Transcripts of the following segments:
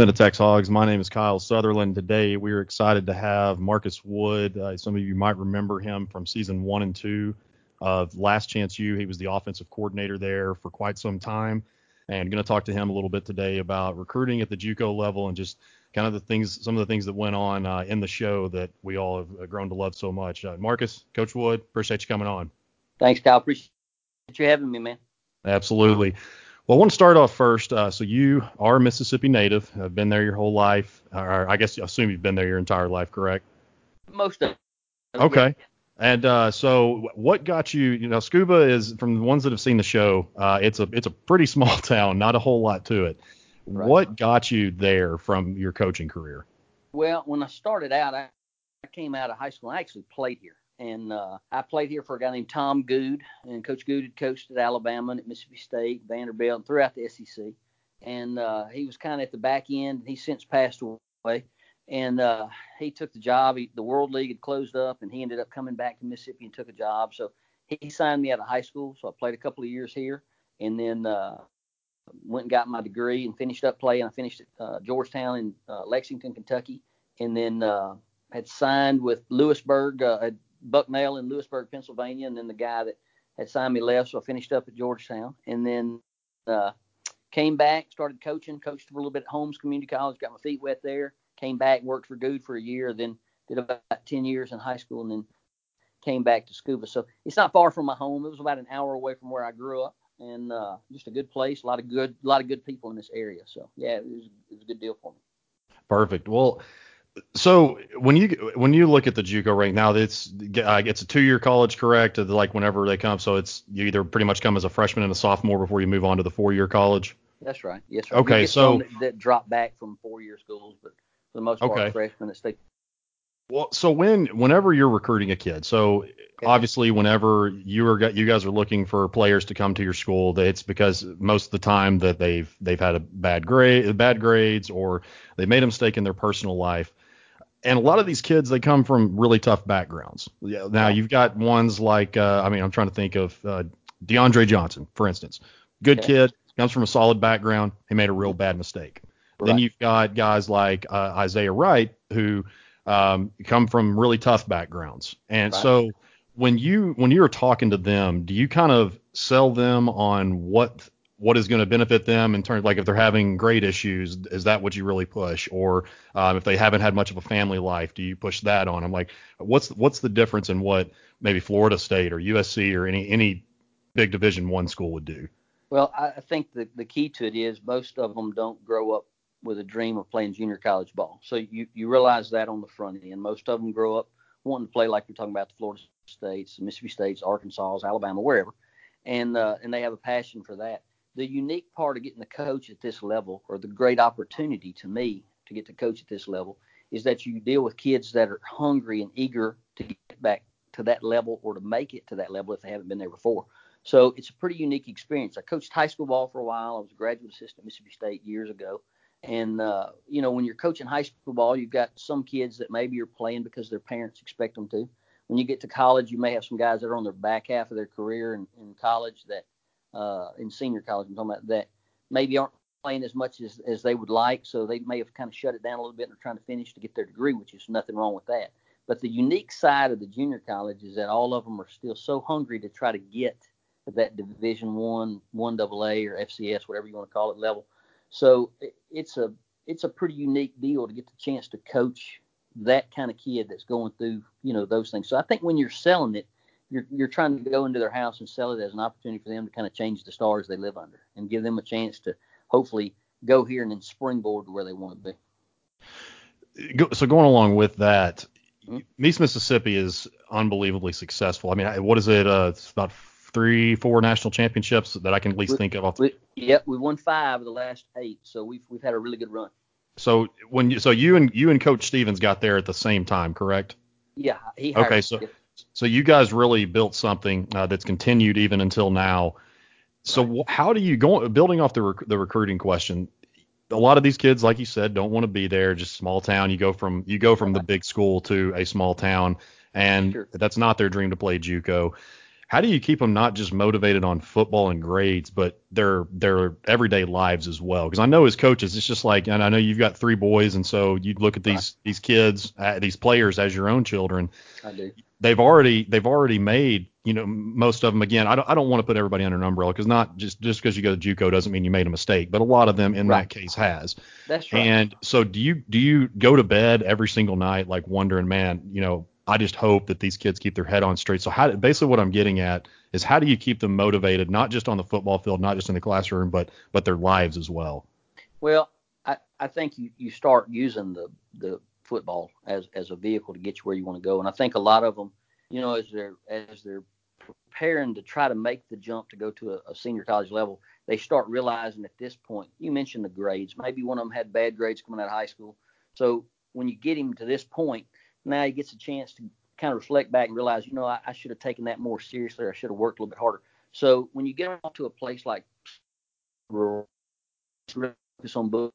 Welcome into Tex Hogs. My name is Kyle Sutherland. Today we are excited to have Marcus Wood. Uh, some of you might remember him from season one and two of Last Chance U. He was the offensive coordinator there for quite some time, and going to talk to him a little bit today about recruiting at the JUCO level and just kind of the things, some of the things that went on uh, in the show that we all have grown to love so much. Uh, Marcus, Coach Wood, appreciate you coming on. Thanks, Kyle. Appreciate you having me, man. Absolutely. Well, I want to start off first. Uh, so you are a Mississippi native. Have been there your whole life, or I guess I assume you've been there your entire life, correct? Most of. Okay. Yeah. And uh, so, what got you? You know, Scooba is from the ones that have seen the show. Uh, it's a it's a pretty small town, not a whole lot to it. Right. What got you there from your coaching career? Well, when I started out, I, I came out of high school. I actually played here and uh, I played here for a guy named Tom Goode, and Coach Good had coached at Alabama and at Mississippi State, Vanderbilt, and throughout the SEC. And uh, he was kind of at the back end. He's since passed away, and uh, he took the job. He, the World League had closed up, and he ended up coming back to Mississippi and took a job. So he signed me out of high school. So I played a couple of years here, and then uh, went and got my degree and finished up playing. I finished at uh, Georgetown in uh, Lexington, Kentucky, and then had signed with Lewisburg. had Bucknell in Lewisburg, Pennsylvania, and then the guy that had signed me left, so I finished up at Georgetown, and then uh, came back, started coaching, coached for a little bit at Holmes Community College, got my feet wet there, came back, worked for Goode for a year, then did about 10 years in high school, and then came back to Scooba. So it's not far from my home. It was about an hour away from where I grew up, and uh, just a good place, a lot of good, a lot of good people in this area. So yeah, it was, it was a good deal for me. Perfect. Well, so when you when you look at the JUCO right now, it's uh, it's a two year college, correct? Like whenever they come, so it's you either pretty much come as a freshman and a sophomore before you move on to the four year college. That's right. Yes. Sir. Okay. So that, that, drop back from four year schools, but for the most part, okay. freshmen that stay. Well, so when whenever you're recruiting a kid, so okay. obviously whenever you are you guys are looking for players to come to your school, it's because most of the time that they've they've had a bad grade, bad grades, or they made a mistake in their personal life and a lot of these kids they come from really tough backgrounds. Now you've got ones like uh, I mean I'm trying to think of uh, DeAndre Johnson for instance, good okay. kid comes from a solid background. He made a real bad mistake. Right. Then you've got guys like uh, Isaiah Wright who um, come from really tough backgrounds, and right. so when you when you're talking to them, do you kind of sell them on what what is going to benefit them in terms like if they're having grade issues is that what you really push? Or um, if they haven't had much of a family life do you push that on? I'm like what's what's the difference in what maybe florida state or usc or any any big division one school would do? Well i think the, the key to it is most of them don't grow up with a dream of playing junior college ball. So you, you realize that on the front end. Most of them grow up wanting to play like you're talking about the florida states mississippi states arkansas alabama wherever. And uh, and they have a passion for that the unique part of getting to coach at this level, or the great opportunity to me to get to coach at this level, is that you deal with kids that are hungry and eager to get back to that level or to make it to that level if they haven't been there before. So it's a pretty unique experience. I coached high school ball for a while. I was a graduate assistant at Mississippi State years ago. And, uh, you know, when you're coaching high school ball, you've got some kids that maybe you're playing because their parents expect them to. When you get to college, you may have some guys that are on their back half of their career in, in college that uh, in senior college. I'm talking about that maybe aren't playing as much as, as they would like, so they may have kind of shut it down a little bit and are trying to finish to get their degree, which is nothing wrong with that. But the unique side of the junior college is that all of them are still so hungry to try to get that Division One, One Double A or FCS, whatever you want to call it, level. So it, it's a it's a pretty unique deal to get the chance to coach that kind of kid that's going through you know those things. So I think when you're selling it, you're you're trying to go into their house and sell it as an opportunity for them to kind of change the stars they live under and give them a chance to hopefully go here and then springboard to where they want to be. So going along with that, mm-hmm. East Mississippi is unbelievably successful. I mean, what is it? Uh, it's about three, four national championships that I can at least we, think of. We, yep, we won five of the last eight, so we've we've had a really good run. So when you, so you and you and Coach Stephens got there at the same time, correct? Yeah, he okay. So so you guys really built something uh, that's continued even until now. So how do you go building off the rec- the recruiting question? A lot of these kids, like you said, don't want to be there. Just small town. You go from you go from the big school to a small town, and sure. that's not their dream to play JUCO. how do you keep them not just motivated on football and grades, but their their everyday lives as well? Because I know as coaches, it's just like, and I know you've got three boys, and so you look at these right. these kids, uh, these players as your own children. I do. They've already they've already made you know most of them again. I don't I don't want to put everybody under an umbrella because not just just because you go to JUCO doesn't mean you made a mistake, but a lot of them in right. that case has. That's right. And so do you do you go to bed every single night like wondering, man, you know, I just hope that these kids keep their head on straight. So how basically what I'm getting at is how do you keep them motivated, not just on the football field, not just in the classroom, but but their lives as well? Well, I, I think you, you start using the the football as as a vehicle to get you where you want to go, and I think a lot of them, you know, as they're as they're preparing to try to make the jump to go to a, a senior college level, they start realizing at this point. You mentioned the grades. Maybe one of them had bad grades coming out of high school, so when you get him to this point now he gets a chance to kind of reflect back and realize, you know, I, I should have taken that more seriously or I should have worked a little bit harder. So when you get off to a place like focus on books,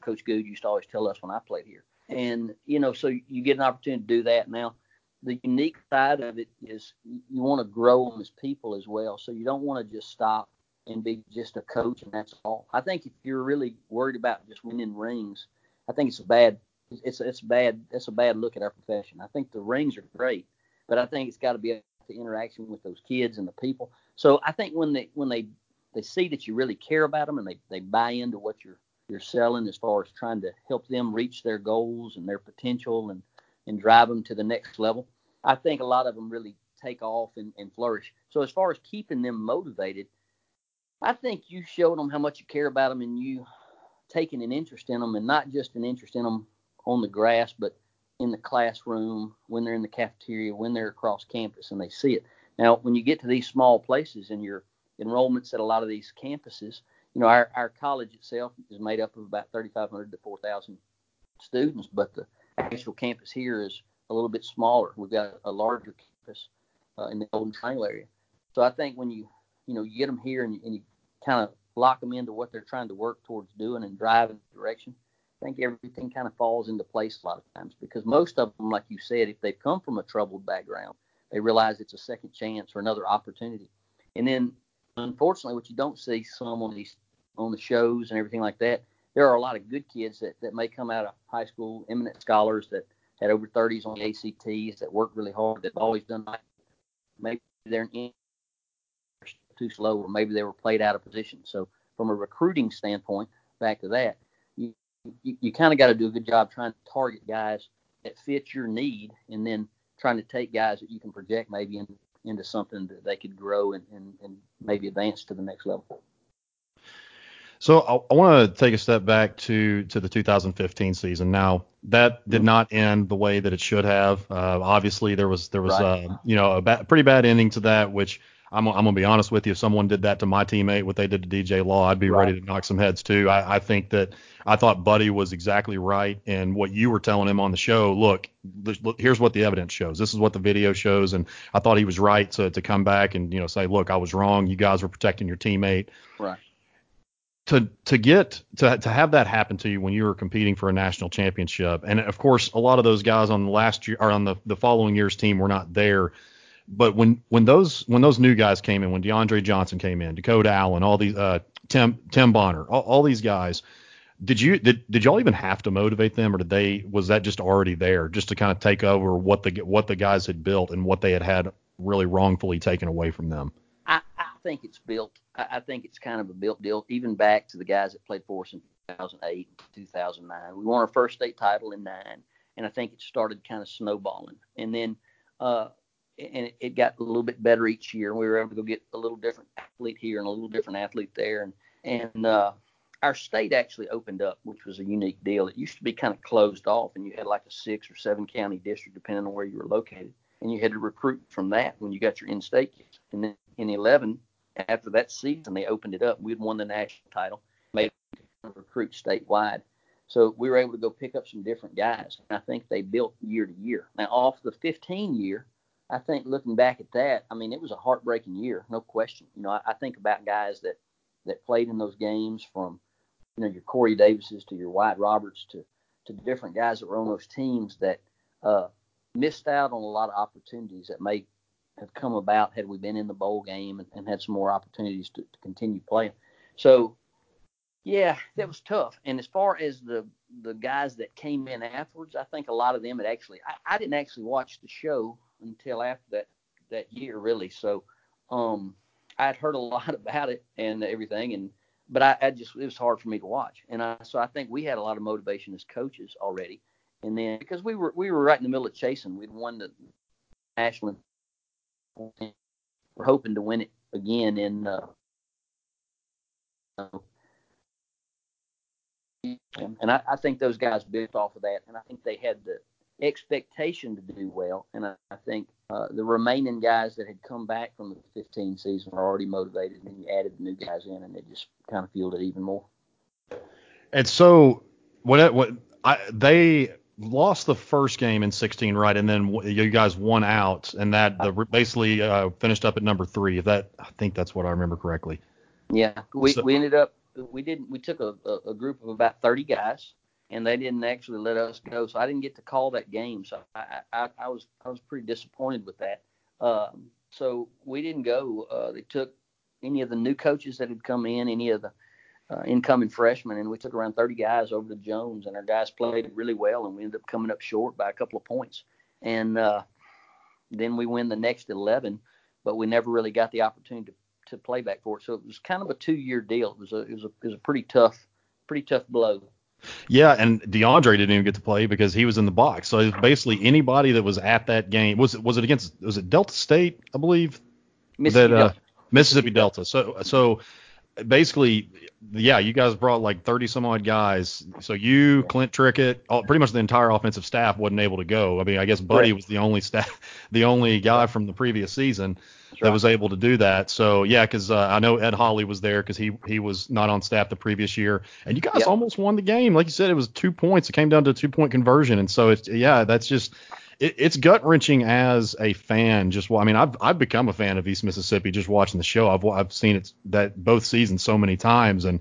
Coach Goode used to always tell us when I played here. And, you know, so you get an opportunity to do that. Now, the unique side of it is you want to grow them as people as well. So you don't want to just stop and be just a coach and that's all. I think if you're really worried about just winning rings, I think it's a bad it's it's bad. It's a bad look at our profession. I think the rings are great, but I think it's got to be the interaction with those kids and the people. So I think when they when they they see that you really care about them and they they buy into what you're you're selling as far as trying to help them reach their goals and their potential and and drive them to the next level. I think a lot of them really take off and, and flourish. So as far as keeping them motivated, I think you showed them how much you care about them and you taking an interest in them and not just an interest in them on the grass, but in the classroom, when they're in the cafeteria, when they're across campus and they see it. Now, when you get to these small places and your enrollments at a lot of these campuses, you know, our, our college itself is made up of about 3,500 to 4,000 students, but the actual campus here is a little bit smaller. We've got a larger campus uh, in the Golden Triangle area. So I think when you, you know, you get them here and, and you kind of lock them into what they're trying to work towards doing and drive the direction, I think everything kind of falls into place a lot of times because most of them, like you said, if they've come from a troubled background, they realize it's a second chance or another opportunity. And then, unfortunately, what you don't see some on these on the shows and everything like that, there are a lot of good kids that, that may come out of high school, eminent scholars that had over 30s on the ACTs, that work really hard, that always done right. Maybe they're too slow, or maybe they were played out of position. So, from a recruiting standpoint, back to that, you, you kind of got to do a good job trying to target guys that fit your need and then trying to take guys that you can project maybe in, into something that they could grow and, and, and maybe advance to the next level. So I, I want to take a step back to to the 2015 season. Now that did mm-hmm. not end the way that it should have. Uh, obviously, there was there was right. uh, you know a ba- pretty bad ending to that, which I'm, I'm gonna be honest with you. If someone did that to my teammate, what they did to DJ Law, I'd be right. ready to knock some heads too. I, I think that I thought Buddy was exactly right, and what you were telling him on the show. Look, look, here's what the evidence shows. This is what the video shows, and I thought he was right to to come back and you know say, look, I was wrong. You guys were protecting your teammate. Right. To to get to to have that happen to you when you were competing for a national championship, and of course a lot of those guys on the last year or on the the following year's team were not there but when when those when those new guys came in, when DeAndre Johnson came in, Dakota Allen, all these uh, Tim Tim Bonner, all, all these guys, did you did did y'all even have to motivate them, or did they was that just already there, just to kind of take over what the what the guys had built and what they had had really wrongfully taken away from them? I, I think it's built. I, I think it's kind of a built deal, even back to the guys that played for us in 2008 2009. We won our first state title in nine, and I think it started kind of snowballing, and then. Uh, and it, it, got a little bit better each year. We were able to go get a little different athlete here and a little different athlete there, and and uh, our state actually opened up, which was a unique deal. It used to be kind of closed off, and you had like a six or seven county district depending on where you were located, and you had to recruit from that when you got your in-state kids. And then in 11, after that season, they opened it up. We'd won the national title, made recruit statewide. So we were able to go pick up some different guys. And I think they built year to year. Now, off the 15 year, I think looking back at that, I mean, it was a heartbreaking year, no question. You know, I, I think about guys that that played in those games, from you know your Corey Davises to your White Roberts to to different guys that were on those teams that uh, missed out on a lot of opportunities that may have come about had we been in the bowl game and, and had some more opportunities to, to continue playing. So yeah, that was tough. And as far as the the guys that came in afterwards, I think a lot of them had actually I, I didn't actually watch the show until after that that year really. So um I'd heard a lot about it and everything and but I, I just it was hard for me to watch. And I so I think we had a lot of motivation as coaches already. And then because we were we were right in the middle of chasing, we'd won the national we're hoping to win it again in uh, and I, I, think those guys built off of that, and I think they had the expectation to do well. And I, I think uh, the remaining guys that had come back from the 15 season are already motivated, and then you added the new guys in, and it just kind of fueled it even more. And so, what what I, they lost the first game in 16, right? And then you guys won out, and that the, basically uh, finished up at number three. If that, I think that's what I remember correctly. Yeah, we so, we ended up we didn't we took a, a, group of about 30 guys and they didn't actually let us go so i didn't get to call that game so i i, I was i was pretty disappointed with that um, so we didn't go uh, they took any of the new coaches that had come in any of the uh, incoming freshmen and we took around 30 guys over to jones and our guys played really well and we ended up coming up short by a couple of points and uh, then we win the next 11 but we never really got the opportunity to to playback for it. So it was kind of a two year deal. It was a it was a it was a pretty tough pretty tough blow. Yeah, and DeAndre didn't even get to play because he was in the box. So basically anybody that was at that game was it was it against was it Delta State I believe Mississippi, that, uh, Delta. Mississippi Delta. So so basically yeah you guys brought like 30 some odd guys. So you Clint Trickett all, pretty much the entire offensive staff wasn't able to go. I mean I guess Buddy right. was the only staff the only guy from the previous season right. that was able to do that. So yeah, because uh, I know Ed Holly was there because he he was not on staff the previous year, and you guys yep. almost won the game. Like you said, it was two points. It came down to a two point conversion, and so it's yeah, that's just it, it's gut wrenching as a fan. Just well, I mean, I've I've become a fan of East Mississippi just watching the show. I've I've seen it that both seasons so many times, and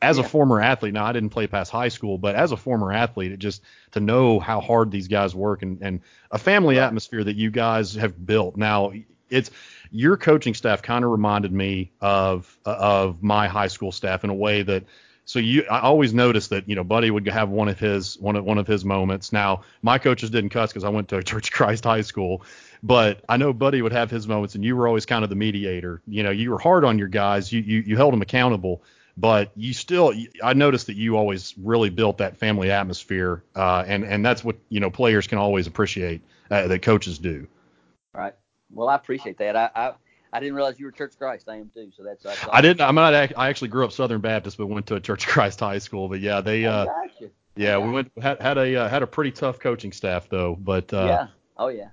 as yeah. a former athlete, now I didn't play past high school, but as a former athlete, it just to know how hard these guys work and, and a family right. atmosphere that you guys have built. Now it's your coaching staff kind of reminded me of of my high school staff in a way that so you I always noticed that you know Buddy would have one of his one of one of his moments. Now my coaches didn't cuss because I went to Church of Christ High School, but I know Buddy would have his moments, and you were always kind of the mediator. You know, you were hard on your guys, you you, you held them accountable, but you still I noticed that you always really built that family atmosphere, uh, and and that's what you know players can always appreciate uh, that coaches do. Right. Well, I appreciate that. I, I I didn't realize you were Church of Christ. I am too. So that's. that's I didn't. I'm not. I actually grew up Southern Baptist, but went to a Church of Christ high school. But yeah, they. Uh, yeah, we went had, had a uh, had a pretty tough coaching staff though. But. Uh, yeah. Oh yeah.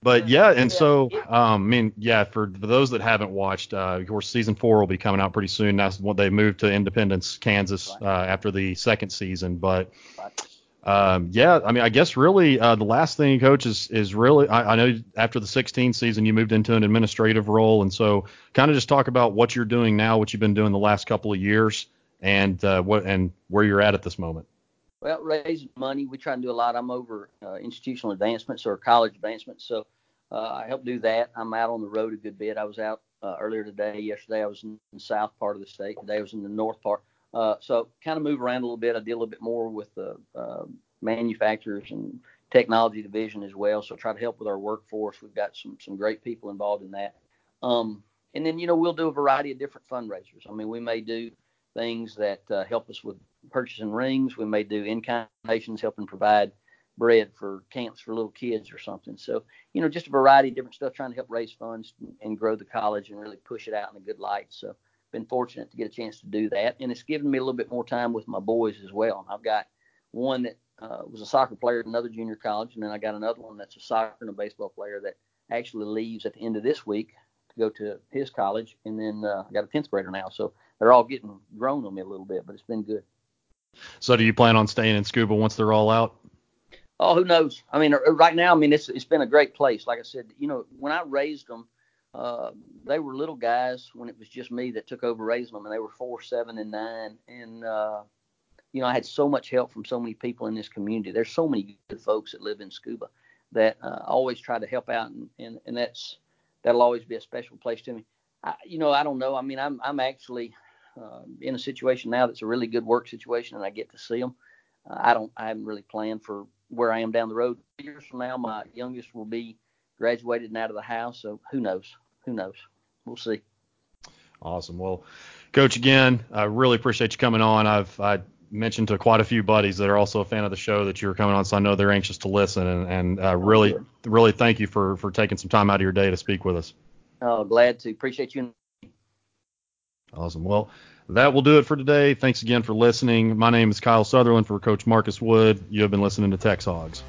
But yeah, and yeah. so um, I mean, yeah, for, for those that haven't watched, uh, of course, season four will be coming out pretty soon. That's when they moved to Independence, Kansas, uh, after the second season. But um, yeah, I mean, I guess really uh, the last thing, coach, is is really I, I, know after the 16 season you moved into an administrative role, and so kind of just talk about what you're doing now, what you've been doing the last couple of years, and uh, what and where you're at at this moment. Well, raising money, we try and do a lot. I'm over uh, institutional advancements or college advancements, so uh, I help do that. I'm out on the road a good bit. I was out uh, earlier today. Yesterday I was in the south part of the state. Today I was in the north part. Uh, so kind of move around a little bit. I deal a little bit more with the uh, manufacturers and technology division as well. So try to help with our workforce. We've got some some great people involved in that. Um, and then you know we'll do a variety of different fundraisers. I mean we may do things that uh, help us with purchasing rings. We may do in-kind donations helping provide bread for camps for little kids or something. So, you know, just a variety of different stuff trying to help raise funds and grow the college and really push it out in a good light. So, been fortunate to get a chance to do that, and it's given me a little bit more time with my boys as well. I've got one that uh, was a soccer player at another junior college, and then I got another one that's a soccer and a baseball player that actually leaves at the end of this week to go to his college, and then uh, I got a 10th grader now, so they're all getting grown on me a little bit, but it's been good. So, do you plan on staying in Scooba once they're all out? Oh, who knows? I mean, right now, I mean, it's it's been a great place. Like I said, you know, when I raised them uh, they were little guys when it was just me that took over raising them, and they were four, seven, and nine. And uh, you know, I had so much help from so many people in this community. There's so many good folks that live in Scooba that uh, always try to help out, and, and and that's that'll always be a special place to me. I, you know, I don't know. I mean, I'm I'm actually uh, in a situation now that's a really good work situation, and I get to see them. Uh, I don't. I haven't really planned for where I am down the road. Years from now, my youngest will be graduated and out of the house. So who knows? Who knows? We'll see. Awesome. Well, Coach, again, I really appreciate you coming on. I've I mentioned to quite a few buddies that are also a fan of the show that you're coming on, so I know they're anxious to listen. And, and uh, really, really thank you for for taking some time out of your day to speak with us. Oh, glad to. Appreciate you. Awesome. Well, that will do it for today. Thanks again for listening. My name is Kyle Sutherland for Coach Marcus Wood. You have been listening to Tex Hogs.